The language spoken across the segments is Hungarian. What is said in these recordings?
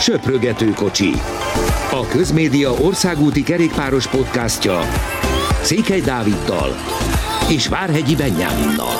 Söprögető kocsi. A Közmédia országúti kerékpáros podcastja Székely Dáviddal és Várhegyi Benyáminnal.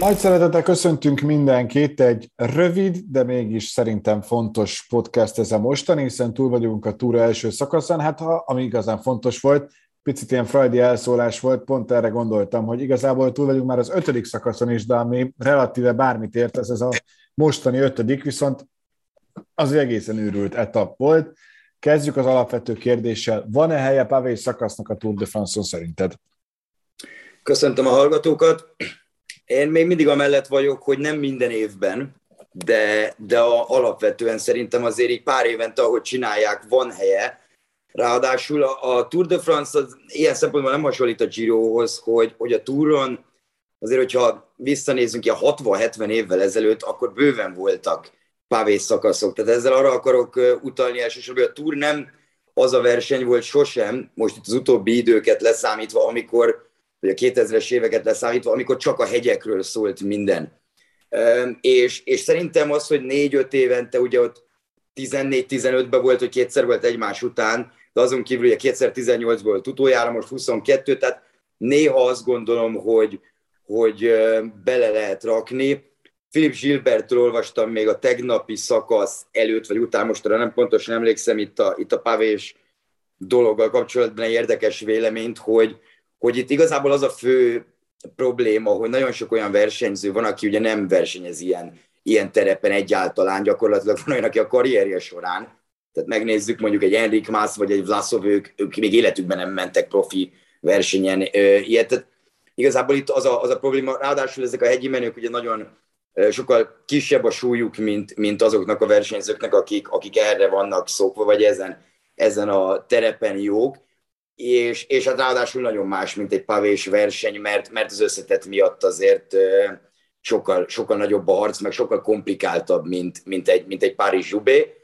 Nagy szeretettel köszöntünk mindenkit, egy rövid, de mégis szerintem fontos podcast ez a mostani, hiszen túl vagyunk a túra első szakaszán, hát ha, ami igazán fontos volt, picit ilyen frajdi elszólás volt, pont erre gondoltam, hogy igazából túl vagyunk már az ötödik szakaszon is, de ami relatíve bármit ért, ez, ez a mostani ötödik, viszont az egészen őrült etap volt. Kezdjük az alapvető kérdéssel. Van-e helye Pavé szakasznak a Tour de France-on szerinted? Köszöntöm a hallgatókat. Én még mindig amellett vagyok, hogy nem minden évben, de, de a, alapvetően szerintem azért így pár évente, ahogy csinálják, van helye. Ráadásul a, a Tour de France az ilyen szempontból nem hasonlít a Girohoz, hogy, hogy a Touron azért, hogyha visszanézünk ilyen 60-70 évvel ezelőtt, akkor bőven voltak pávés szakaszok. Tehát ezzel arra akarok utalni elsősorban, hogy a Tour nem az a verseny volt sosem, most itt az utóbbi időket leszámítva, amikor, vagy a 2000-es éveket leszámítva, amikor csak a hegyekről szólt minden. És, és szerintem az, hogy négy-öt évente, ugye ott 14-15-ben volt, hogy kétszer volt egymás után, de azon kívül ugye 2018-ból volt utoljára, most 22, tehát néha azt gondolom, hogy, hogy bele lehet rakni. Philip Gilbertről olvastam még a tegnapi szakasz előtt, vagy után, most nem pontosan emlékszem itt a, itt a pavés dologgal kapcsolatban egy érdekes véleményt, hogy, hogy itt igazából az a fő probléma, hogy nagyon sok olyan versenyző van, aki ugye nem versenyez ilyen, ilyen terepen egyáltalán, gyakorlatilag van olyan, aki a karrierje során, tehát megnézzük mondjuk egy Enrik Mász vagy egy Vlasov, ők, ők még életükben nem mentek profi versenyen ilyet. Tehát igazából itt az a, az a probléma, ráadásul ezek a hegyi menők ugye nagyon sokkal kisebb a súlyuk, mint, mint azoknak a versenyzőknek, akik, akik erre vannak szokva, vagy ezen, ezen a terepen jók, és, és hát ráadásul nagyon más, mint egy pavés verseny, mert, mert az összetett miatt azért sokkal, sokkal nagyobb a harc, meg sokkal komplikáltabb, mint, mint egy, mint egy Párizs Zsubé.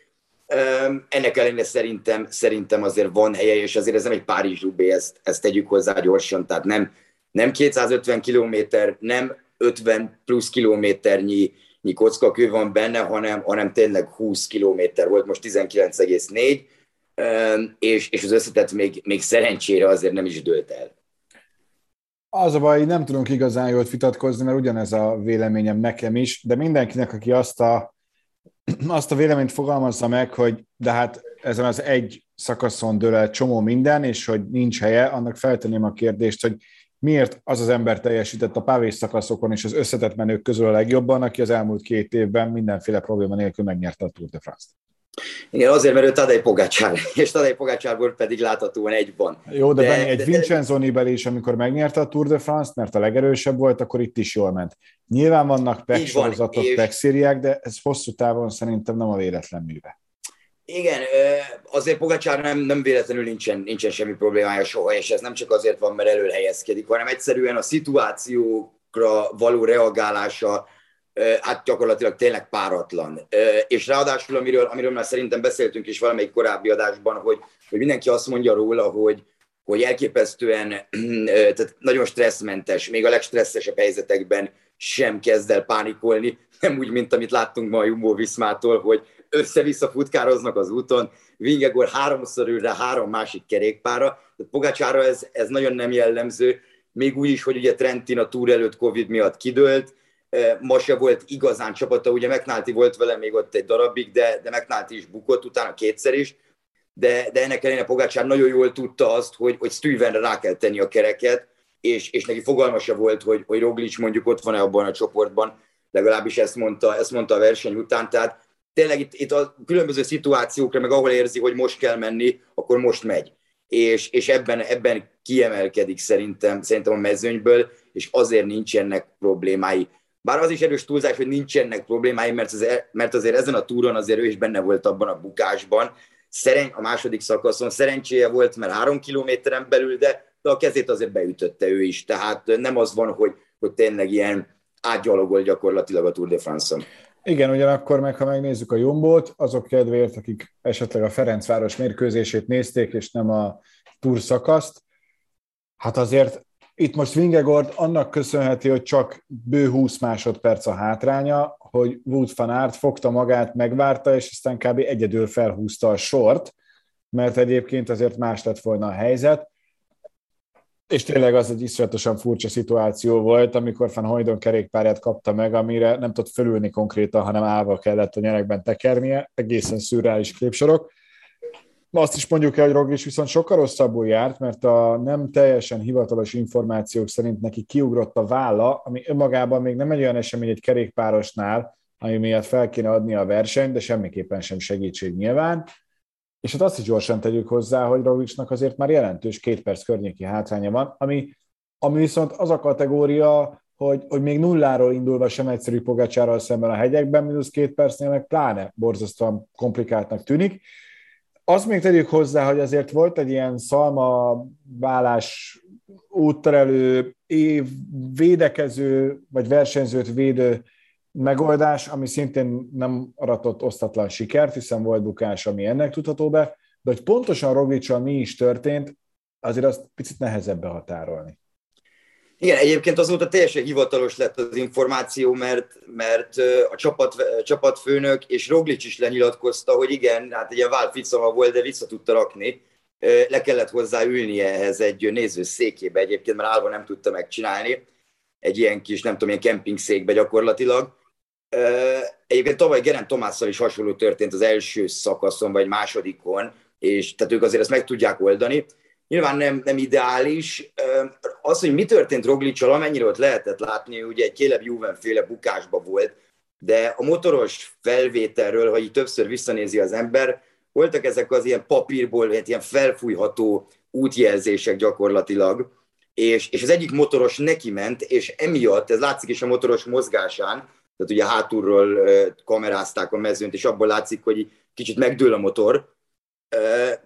Ennek ellenére szerintem, szerintem azért van helye, és azért ez nem egy Párizs Zsubé, ezt, ezt tegyük hozzá gyorsan, tehát nem, nem 250 kilométer, nem 50 plusz kilométernyi kockakő van benne, hanem, hanem tényleg 20 kilométer volt, most 19,4, és, és az összetett még, még szerencsére azért nem is dőlt el. Az a baj, nem tudunk igazán jól vitatkozni, mert ugyanez a véleményem nekem is, de mindenkinek, aki azt a, azt a véleményt fogalmazza meg, hogy de hát ezen az egy szakaszon dől el csomó minden, és hogy nincs helye, annak feltenném a kérdést, hogy miért az az ember teljesített a pávés szakaszokon és az összetett menők közül a legjobban, aki az elmúlt két évben mindenféle probléma nélkül megnyerte a Tour de France-t. Igen, azért, mert ő Tadej Pogácsár, és Tadej Pogácsárból pedig láthatóan egy van. Jó, de, de Benni, egy de, Vincenzo Nibali is, amikor megnyerte a Tour de France-t, mert a legerősebb volt, akkor itt is jól ment. Nyilván vannak pek sorozatok, és... de ez hosszú távon szerintem nem a véletlen műve. Igen, azért Pogacsár nem, nem véletlenül nincsen, nincsen semmi problémája soha, és ez nem csak azért van, mert elől helyezkedik, hanem egyszerűen a szituációkra való reagálása hát gyakorlatilag tényleg páratlan. És ráadásul, amiről, amiről már szerintem beszéltünk is valamelyik korábbi adásban, hogy, hogy mindenki azt mondja róla, hogy, hogy elképesztően, tehát nagyon stresszmentes, még a legstresszesebb helyzetekben sem kezd el pánikolni, nem úgy, mint amit láttunk ma a Jumbo Viszmától, hogy össze-vissza futkároznak az úton, Vingegor háromszor ül rá három másik kerékpára, tehát Pogácsára ez, ez nagyon nem jellemző, még úgy is, hogy ugye Trentin a túr előtt Covid miatt kidőlt, ma se volt igazán csapata, ugye McNulty volt vele még ott egy darabig, de, de McNulty is bukott utána kétszer is, de, de ennek ellenére Pogácsár nagyon jól tudta azt, hogy, hogy Stevenre rá kell tenni a kereket, és, és neki fogalma se volt, hogy, hogy Roglic mondjuk ott van-e abban a csoportban, legalábbis ezt mondta, ezt mondta a verseny után, tehát tényleg itt, itt a különböző szituációkra, meg ahol érzi, hogy most kell menni, akkor most megy. És, és ebben, ebben kiemelkedik szerintem, szerintem a mezőnyből, és azért nincsenek problémái. Bár az is erős túlzás, hogy nincsenek problémái, mert, az, e, mert azért ezen a túron azért ő is benne volt abban a bukásban. Szeren, a második szakaszon szerencséje volt, mert három kilométeren belül, de, de a kezét azért beütötte ő is. Tehát nem az van, hogy, hogy tényleg ilyen átgyalogol gyakorlatilag a Tour de France-on. Igen, ugyanakkor meg, ha megnézzük a Jumbót, azok kedvéért, akik esetleg a Ferencváros mérkőzését nézték, és nem a túr szakaszt, hát azért itt most Vingegord annak köszönheti, hogy csak bő 20 másodperc a hátránya, hogy Wood van Aert fogta magát, megvárta, és aztán kb. egyedül felhúzta a sort, mert egyébként azért más lett volna a helyzet. És tényleg az egy iszonyatosan furcsa szituáció volt, amikor Van Hojdon kerékpárját kapta meg, amire nem tudott fölülni konkrétan, hanem állva kellett a nyerekben tekernie, egészen szürreális képsorok. Azt is mondjuk el, hogy Roglic viszont sokkal rosszabbul járt, mert a nem teljesen hivatalos információk szerint neki kiugrott a válla, ami önmagában még nem egy olyan esemény egy kerékpárosnál, ami miatt fel kéne adni a versenyt, de semmiképpen sem segítség nyilván. És hát azt is gyorsan tegyük hozzá, hogy Roglicnak azért már jelentős két perc környéki hátránya van, ami, ami viszont az a kategória, hogy, hogy még nulláról indulva sem egyszerű Pogácsárral szemben a hegyekben, mínusz két percnél meg pláne borzasztóan komplikáltnak tűnik. Azt még tegyük hozzá, hogy azért volt egy ilyen szalma vállás útterelő, év védekező, vagy versenyzőt védő megoldás, ami szintén nem aratott osztatlan sikert, hiszen volt bukás, ami ennek tudható be, de hogy pontosan Roglicsal mi is történt, azért azt picit nehezebb behatárolni. Igen, egyébként azóta teljesen hivatalos lett az információ, mert, mert a csapat, a csapatfőnök és Roglic is lenyilatkozta, hogy igen, hát egy ilyen válficama volt, de vissza tudta rakni. Le kellett hozzá ülnie ehhez egy néző székébe egyébként, mert állva nem tudta megcsinálni. Egy ilyen kis, nem tudom, ilyen kempingszékbe gyakorlatilag. Egyébként tavaly Gerent Tomásszal is hasonló történt az első szakaszon, vagy másodikon, és tehát ők azért ezt meg tudják oldani. Nyilván nem, nem ideális. Az, hogy mi történt Roglicsal, amennyire ott lehetett látni, ugye egy Kéleb Juven féle bukásba volt, de a motoros felvételről, ha így többször visszanézi az ember, voltak ezek az ilyen papírból, hát ilyen felfújható útjelzések gyakorlatilag, és, és az egyik motoros neki ment, és emiatt, ez látszik is a motoros mozgásán, tehát ugye hátulról kamerázták a mezőnt, és abból látszik, hogy kicsit megdől a motor,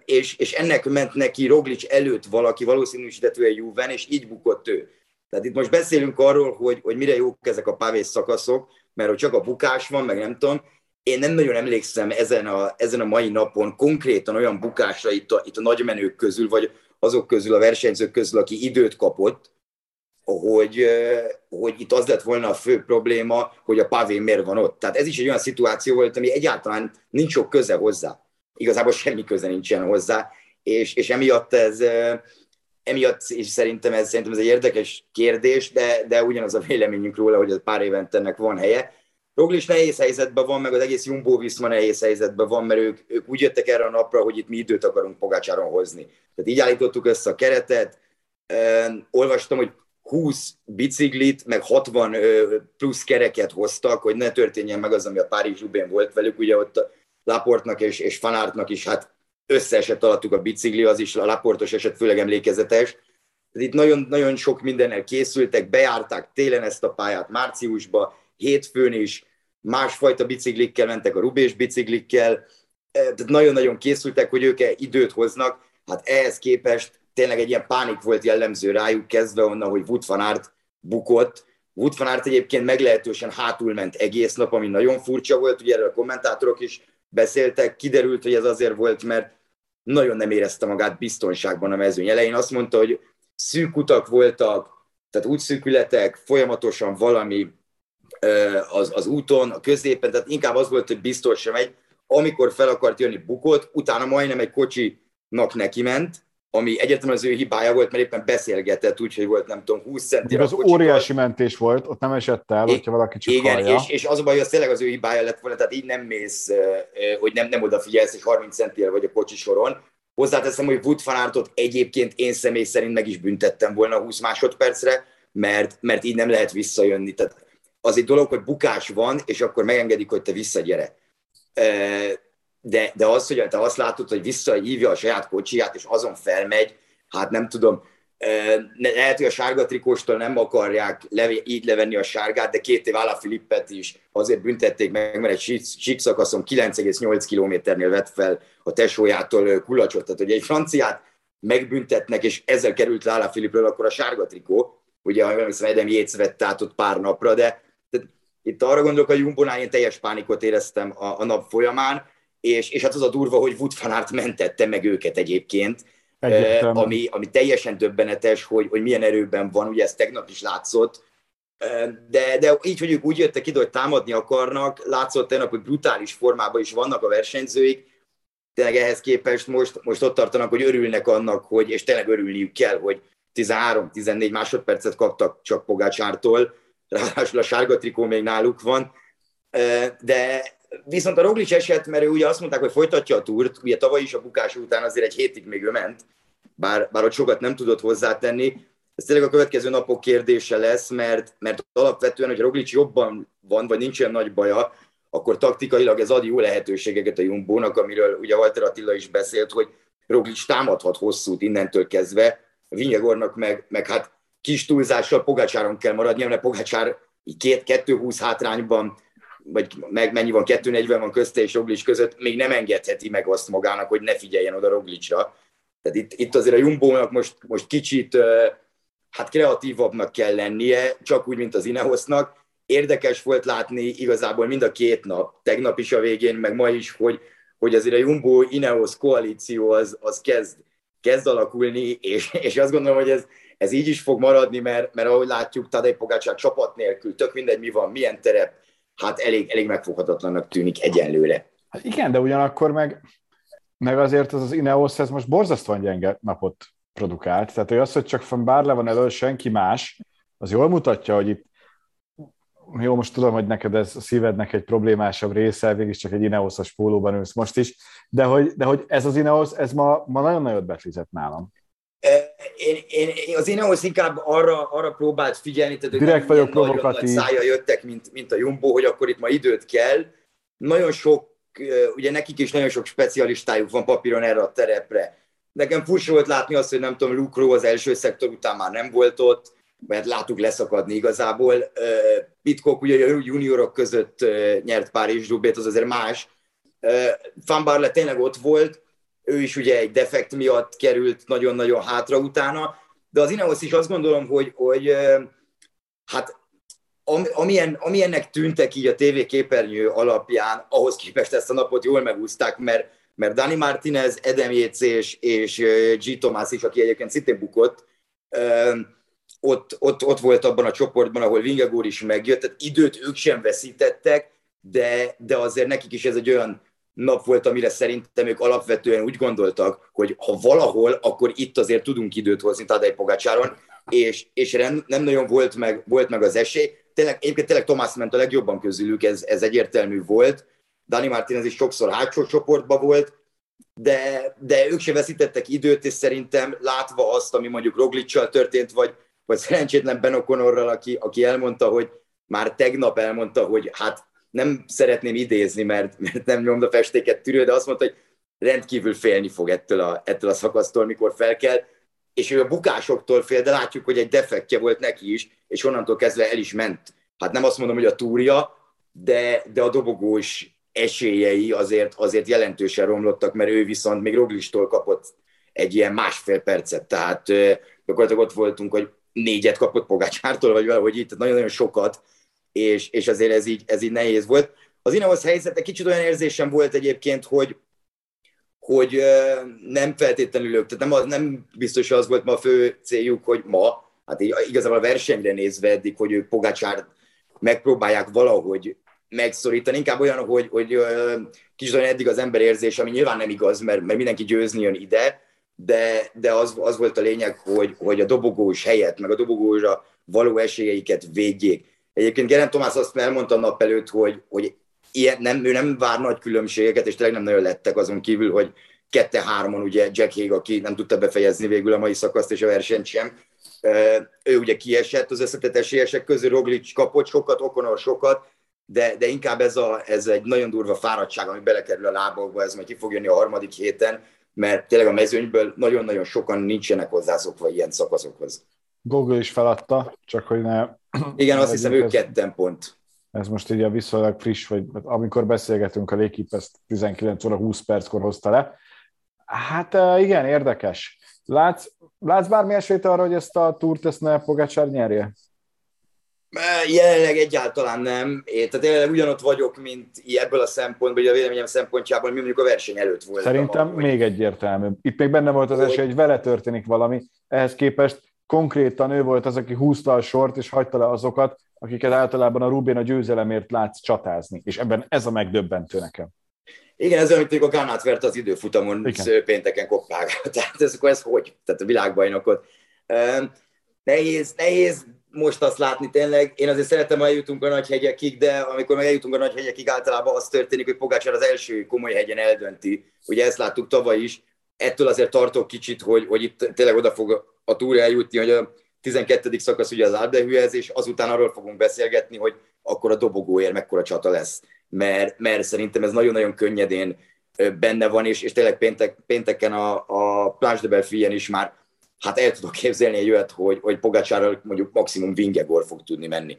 és, és ennek ment neki Roglic előtt valaki, valószínűsítetően Juven, és így bukott ő. Tehát itt most beszélünk arról, hogy, hogy mire jók ezek a pávés szakaszok, mert hogy csak a bukás van, meg nem tudom, én nem nagyon emlékszem ezen a, ezen a mai napon konkrétan olyan bukásra itt a, itt a nagymenők közül, vagy azok közül, a versenyzők közül, aki időt kapott, hogy, hogy itt az lett volna a fő probléma, hogy a pavé miért van ott. Tehát ez is egy olyan szituáció volt, ami egyáltalán nincs sok köze hozzá. Igazából semmi köze nincsen hozzá, és, és emiatt ez, emiatt, és szerintem ez, szerintem ez egy érdekes kérdés, de, de ugyanaz a véleményünk róla, hogy ez pár évente ennek van helye. Roglic nehéz helyzetben van, meg az egész Jumbo Viszma nehéz helyzetben van, mert ők, ők úgy jöttek erre a napra, hogy itt mi időt akarunk Pogácsáron hozni. Tehát így állítottuk össze a keretet, olvastam, hogy 20 biciklit, meg 60 plusz kereket hoztak, hogy ne történjen meg az, ami a Párizs Rubén volt velük. Ugye ott Laportnak és, és Fanártnak is hát összeesett alattuk a bicikli, az is a Laportos eset főleg emlékezetes. Itt nagyon, nagyon sok mindennel készültek, bejárták télen ezt a pályát márciusba, hétfőn is, másfajta biciklikkel mentek a Rubés biciklikkel, tehát nagyon-nagyon készültek, hogy ők időt hoznak, hát ehhez képest tényleg egy ilyen pánik volt jellemző rájuk, kezdve onnan, hogy Wood van Aert bukott. Wood van Aert egyébként meglehetősen hátul ment egész nap, ami nagyon furcsa volt, ugye erről a kommentátorok is beszéltek, kiderült, hogy ez azért volt, mert nagyon nem érezte magát biztonságban a mezőny elején. Azt mondta, hogy szűk utak voltak, tehát útszűkületek, folyamatosan valami az, az úton, a középen, tehát inkább az volt, hogy biztos sem megy. Amikor fel akart jönni bukott, utána majdnem egy kocsinak neki ment, ami egyetlen az ő hibája volt, mert éppen beszélgetett, úgyhogy volt nem tudom 20 centi. Az óriási mentés volt, ott nem esett el, hogyha valaki csak Igen, hallja. és, és az a baj, hogy tényleg az ő hibája lett volna, tehát így nem mész, hogy nem, nem odafigyelsz, hogy 30 centivel vagy a kocsi soron. Hozzáteszem, hogy Wood Fanartot egyébként én személy szerint meg is büntettem volna 20 másodpercre, mert, mert így nem lehet visszajönni. Tehát az egy dolog, hogy bukás van, és akkor megengedik, hogy te visszagyere de, de az, hogy te azt látod, hogy visszahívja a saját kocsiját, és azon felmegy, hát nem tudom, lehet, hogy a sárga trikóstól nem akarják levé, így levenni a sárgát, de két év Ála Filippet is. Azért büntették meg, mert egy sík szakaszon 9,8 kilométernél vett fel a tesójától kulacsot. Tehát, hogy egy franciát megbüntetnek, és ezzel került le Ála Filipről, akkor a sárga trikó, ugye, ha emlékszem, Edem Jéz vett át ott pár napra, de tehát itt arra gondolok, hogy Jumbonál én teljes pánikot éreztem a, a nap folyamán, és, és hát az a durva, hogy Wood van Aert mentette meg őket egyébként, ami, ami teljesen döbbenetes, hogy, hogy milyen erőben van, ugye ez tegnap is látszott, De, de így, hogy ők úgy jöttek ide, hogy támadni akarnak, látszott tegnap, hogy brutális formában is vannak a versenyzőik, tényleg ehhez képest most, most ott tartanak, hogy örülnek annak, hogy, és tényleg örülniük kell, hogy 13-14 másodpercet kaptak csak Pogácsártól, ráadásul a sárga trikó még náluk van, de viszont a Roglic eset, mert ő ugye azt mondták, hogy folytatja a túrt, ugye tavaly is a bukás után azért egy hétig még ő ment, bár, bár ott sokat nem tudott hozzátenni, ez tényleg a következő napok kérdése lesz, mert, mert alapvetően, hogy Roglic jobban van, vagy nincs olyan nagy baja, akkor taktikailag ez ad jó lehetőségeket a Jumbónak, amiről ugye Walter Attila is beszélt, hogy Roglic támadhat hosszút innentől kezdve, Vinyegornak meg, meg hát kis túlzással Pogácsáron kell maradnia, mert Pogácsár két, kettő húsz hátrányban, vagy meg mennyi van, 240 van közte és Roglic között, még nem engedheti meg azt magának, hogy ne figyeljen oda Roglicra. Tehát itt, itt azért a Jumbónak most, most kicsit hát kreatívabbnak kell lennie, csak úgy, mint az Ineosnak. Érdekes volt látni igazából mind a két nap, tegnap is a végén, meg ma is, hogy, hogy azért a Jumbo-Ineos koalíció az, az kezd, kezd alakulni, és, és azt gondolom, hogy ez, ez így is fog maradni, mert, mert ahogy látjuk, Tadej Pogácsák csapat nélkül, tök mindegy mi van, milyen terep, hát elég, elég megfoghatatlannak tűnik egyenlőre. Hát igen, de ugyanakkor meg, meg azért az az Ineos, ez most borzasztóan gyenge napot produkált. Tehát hogy az, hogy csak van bár le van elő senki más, az jól mutatja, hogy itt jó, most tudom, hogy neked ez a szívednek egy problémásabb része, végig csak egy Ineosos pólóban ülsz most is, de hogy, de hogy ez az Ineos, ez ma, ma nagyon nagyot betlizett nálam. Én, én, én, az Ineos inkább arra, arra próbált figyelni, tehát Direkt vagyok provokatív. szája jöttek, mint, mint a Jumbo, hogy akkor itt ma időt kell. Nagyon sok, ugye nekik is nagyon sok specialistájuk van papíron erre a terepre. Nekem furcsa volt látni azt, hogy nem tudom, Lukró az első szektor után már nem volt ott, mert láttuk leszakadni igazából. Pitcock ugye a juniorok között nyert Párizs Dubét, az azért más. Van Barle tényleg ott volt, ő is ugye egy defekt miatt került nagyon-nagyon hátra utána, de az Ineos is azt gondolom, hogy, hogy hát amilyen, amilyennek tűntek így a TV képernyő alapján, ahhoz képest ezt a napot jól megúzták, mert, mert Dani Martinez, Edem Jéz és, G. Thomas is, aki egyébként szintén bukott, ott, ott, ott volt abban a csoportban, ahol Vingegor is megjött, tehát időt ők sem veszítettek, de, de azért nekik is ez egy olyan nap volt, amire szerintem ők alapvetően úgy gondoltak, hogy ha valahol, akkor itt azért tudunk időt hozni Tadej Pogácsáron, és, és nem, nem nagyon volt meg, volt meg az esély. Tényleg, egyébként tényleg Tomás ment a legjobban közülük, ez, ez egyértelmű volt. Dani Martinez is sokszor hátsó csoportban volt, de, de ők se veszítettek időt, és szerintem látva azt, ami mondjuk Roglicsal történt, vagy, vagy szerencsétlen Ben O'Connorral, aki, aki elmondta, hogy már tegnap elmondta, hogy hát nem szeretném idézni, mert, mert nem nyomda festéket tűrő, de azt mondta, hogy rendkívül félni fog ettől a, ettől a szakasztól, mikor fel kell, és ő a bukásoktól fél, de látjuk, hogy egy defektje volt neki is, és onnantól kezdve el is ment. Hát nem azt mondom, hogy a túrja, de, de a dobogós esélyei azért, azért jelentősen romlottak, mert ő viszont még Roglistól kapott egy ilyen másfél percet, tehát gyakorlatilag ott voltunk, hogy négyet kapott Pogácsártól, vagy valahogy tehát nagyon-nagyon sokat, és, és azért ez így, ez így nehéz volt. Az Ineos helyzete kicsit olyan érzésem volt egyébként, hogy, hogy nem feltétlenül ők, tehát nem, az, nem biztos az volt ma a fő céljuk, hogy ma, hát igazából a versenyre nézve eddig, hogy ők Pogácsár megpróbálják valahogy megszorítani, inkább olyan, hogy, hogy kicsit olyan eddig az ember érzés, ami nyilván nem igaz, mert, mert mindenki győzni jön ide, de, de az, az volt a lényeg, hogy, hogy a dobogós helyet, meg a dobogósra való esélyeiket védjék. Egyébként Gerent Tomás azt elmondta nap előtt, hogy, hogy ilyen, nem, ő nem vár nagy különbségeket, és tényleg nem nagyon lettek azon kívül, hogy kette-hárman ugye Jack Hague, aki nem tudta befejezni végül a mai szakaszt és a versenyt sem, ő ugye kiesett az összetett esélyesek közül, Roglic kapott sokat, Okonor sokat, de, de inkább ez, a, ez egy nagyon durva fáradtság, ami belekerül a lábokba, ez majd ki fog jönni a harmadik héten, mert tényleg a mezőnyből nagyon-nagyon sokan nincsenek hozzászokva ilyen szakaszokhoz. Google is feladta, csak hogy ne... Igen, azt hiszem, ők ketten pont. Ez most így a viszonylag friss, vagy amikor beszélgetünk, a Lékip ezt 19 óra 20 perckor hozta le. Hát igen, érdekes. Látsz, látsz bármi esélyt arra, hogy ezt a túrt ezt ne Pogacsár nyerje? Jelenleg egyáltalán nem. Én, tehát jelenleg ugyanott vagyok, mint ebből a szempontból, hogy a véleményem szempontjából, mi mondjuk a verseny előtt volt. Szerintem ahogy... még egyértelmű. Itt még benne volt az esély, hogy vele történik valami. Ehhez képest konkrétan ő volt az, aki húzta a sort, és hagyta le azokat, akiket általában a Rubén a győzelemért látsz csatázni. És ebben ez a megdöbbentő nekem. Igen, ez mint a Gánát vert az időfutamon Igen. pénteken koppága. Tehát ez, ez hogy? Tehát a világbajnokot. Nehéz, nehéz most azt látni tényleg. Én azért szeretem, ha eljutunk a nagy hegyekig, de amikor meg eljutunk a nagy hegyekig, általában az történik, hogy Pogácsár az első komoly hegyen eldönti. Ugye ezt láttuk tavaly is. Ettől azért tartok kicsit, hogy, hogy itt tényleg oda fog a túra eljutni, hogy a 12. szakasz ugye az Ardehűhez, és azután arról fogunk beszélgetni, hogy akkor a dobogóért mekkora csata lesz. Mert, mert szerintem ez nagyon-nagyon könnyedén benne van, és, és tényleg péntek, pénteken a, a Plage de Belfien is már hát el tudok képzelni egy olyat, hogy, hogy Pogácsárral mondjuk maximum Vingegor fog tudni menni.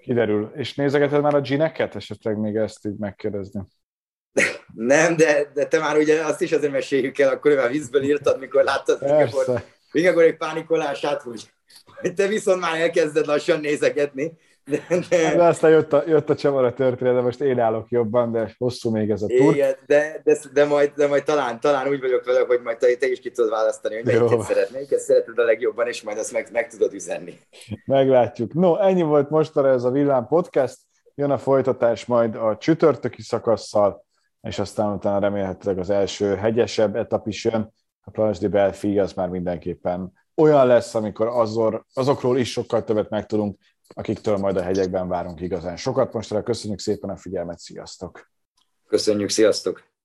Kiderül. És nézegeted már a gineket? Esetleg még ezt így megkérdezni. Nem, de, de te már ugye azt is azért meséljük el, akkor már vízből írtad, mikor láttad Vingegor, Vingegor egy pánikolását, hogy, te viszont már elkezded lassan nézegetni. De, de... de aztán jött a, jött a Csavara történet, de most én állok jobban, de hosszú még ez a túr. Igen, de, de, de, majd, de majd talán, talán úgy vagyok vele, hogy majd te, te is ki tudod választani, hogy melyiket szeretnél, melyiket szereted a legjobban, és majd azt meg, meg tudod üzenni. Meglátjuk. No, ennyi volt mostanra ez a Villám Podcast. Jön a folytatás majd a csütörtöki szakasszal, és aztán utána remélhetőleg az első hegyesebb etap is jön. A Planche de Belfi az már mindenképpen olyan lesz, amikor azor, azokról is sokkal többet megtudunk, akiktől majd a hegyekben várunk igazán sokat. Most köszönjük szépen a figyelmet, sziasztok! Köszönjük, sziasztok!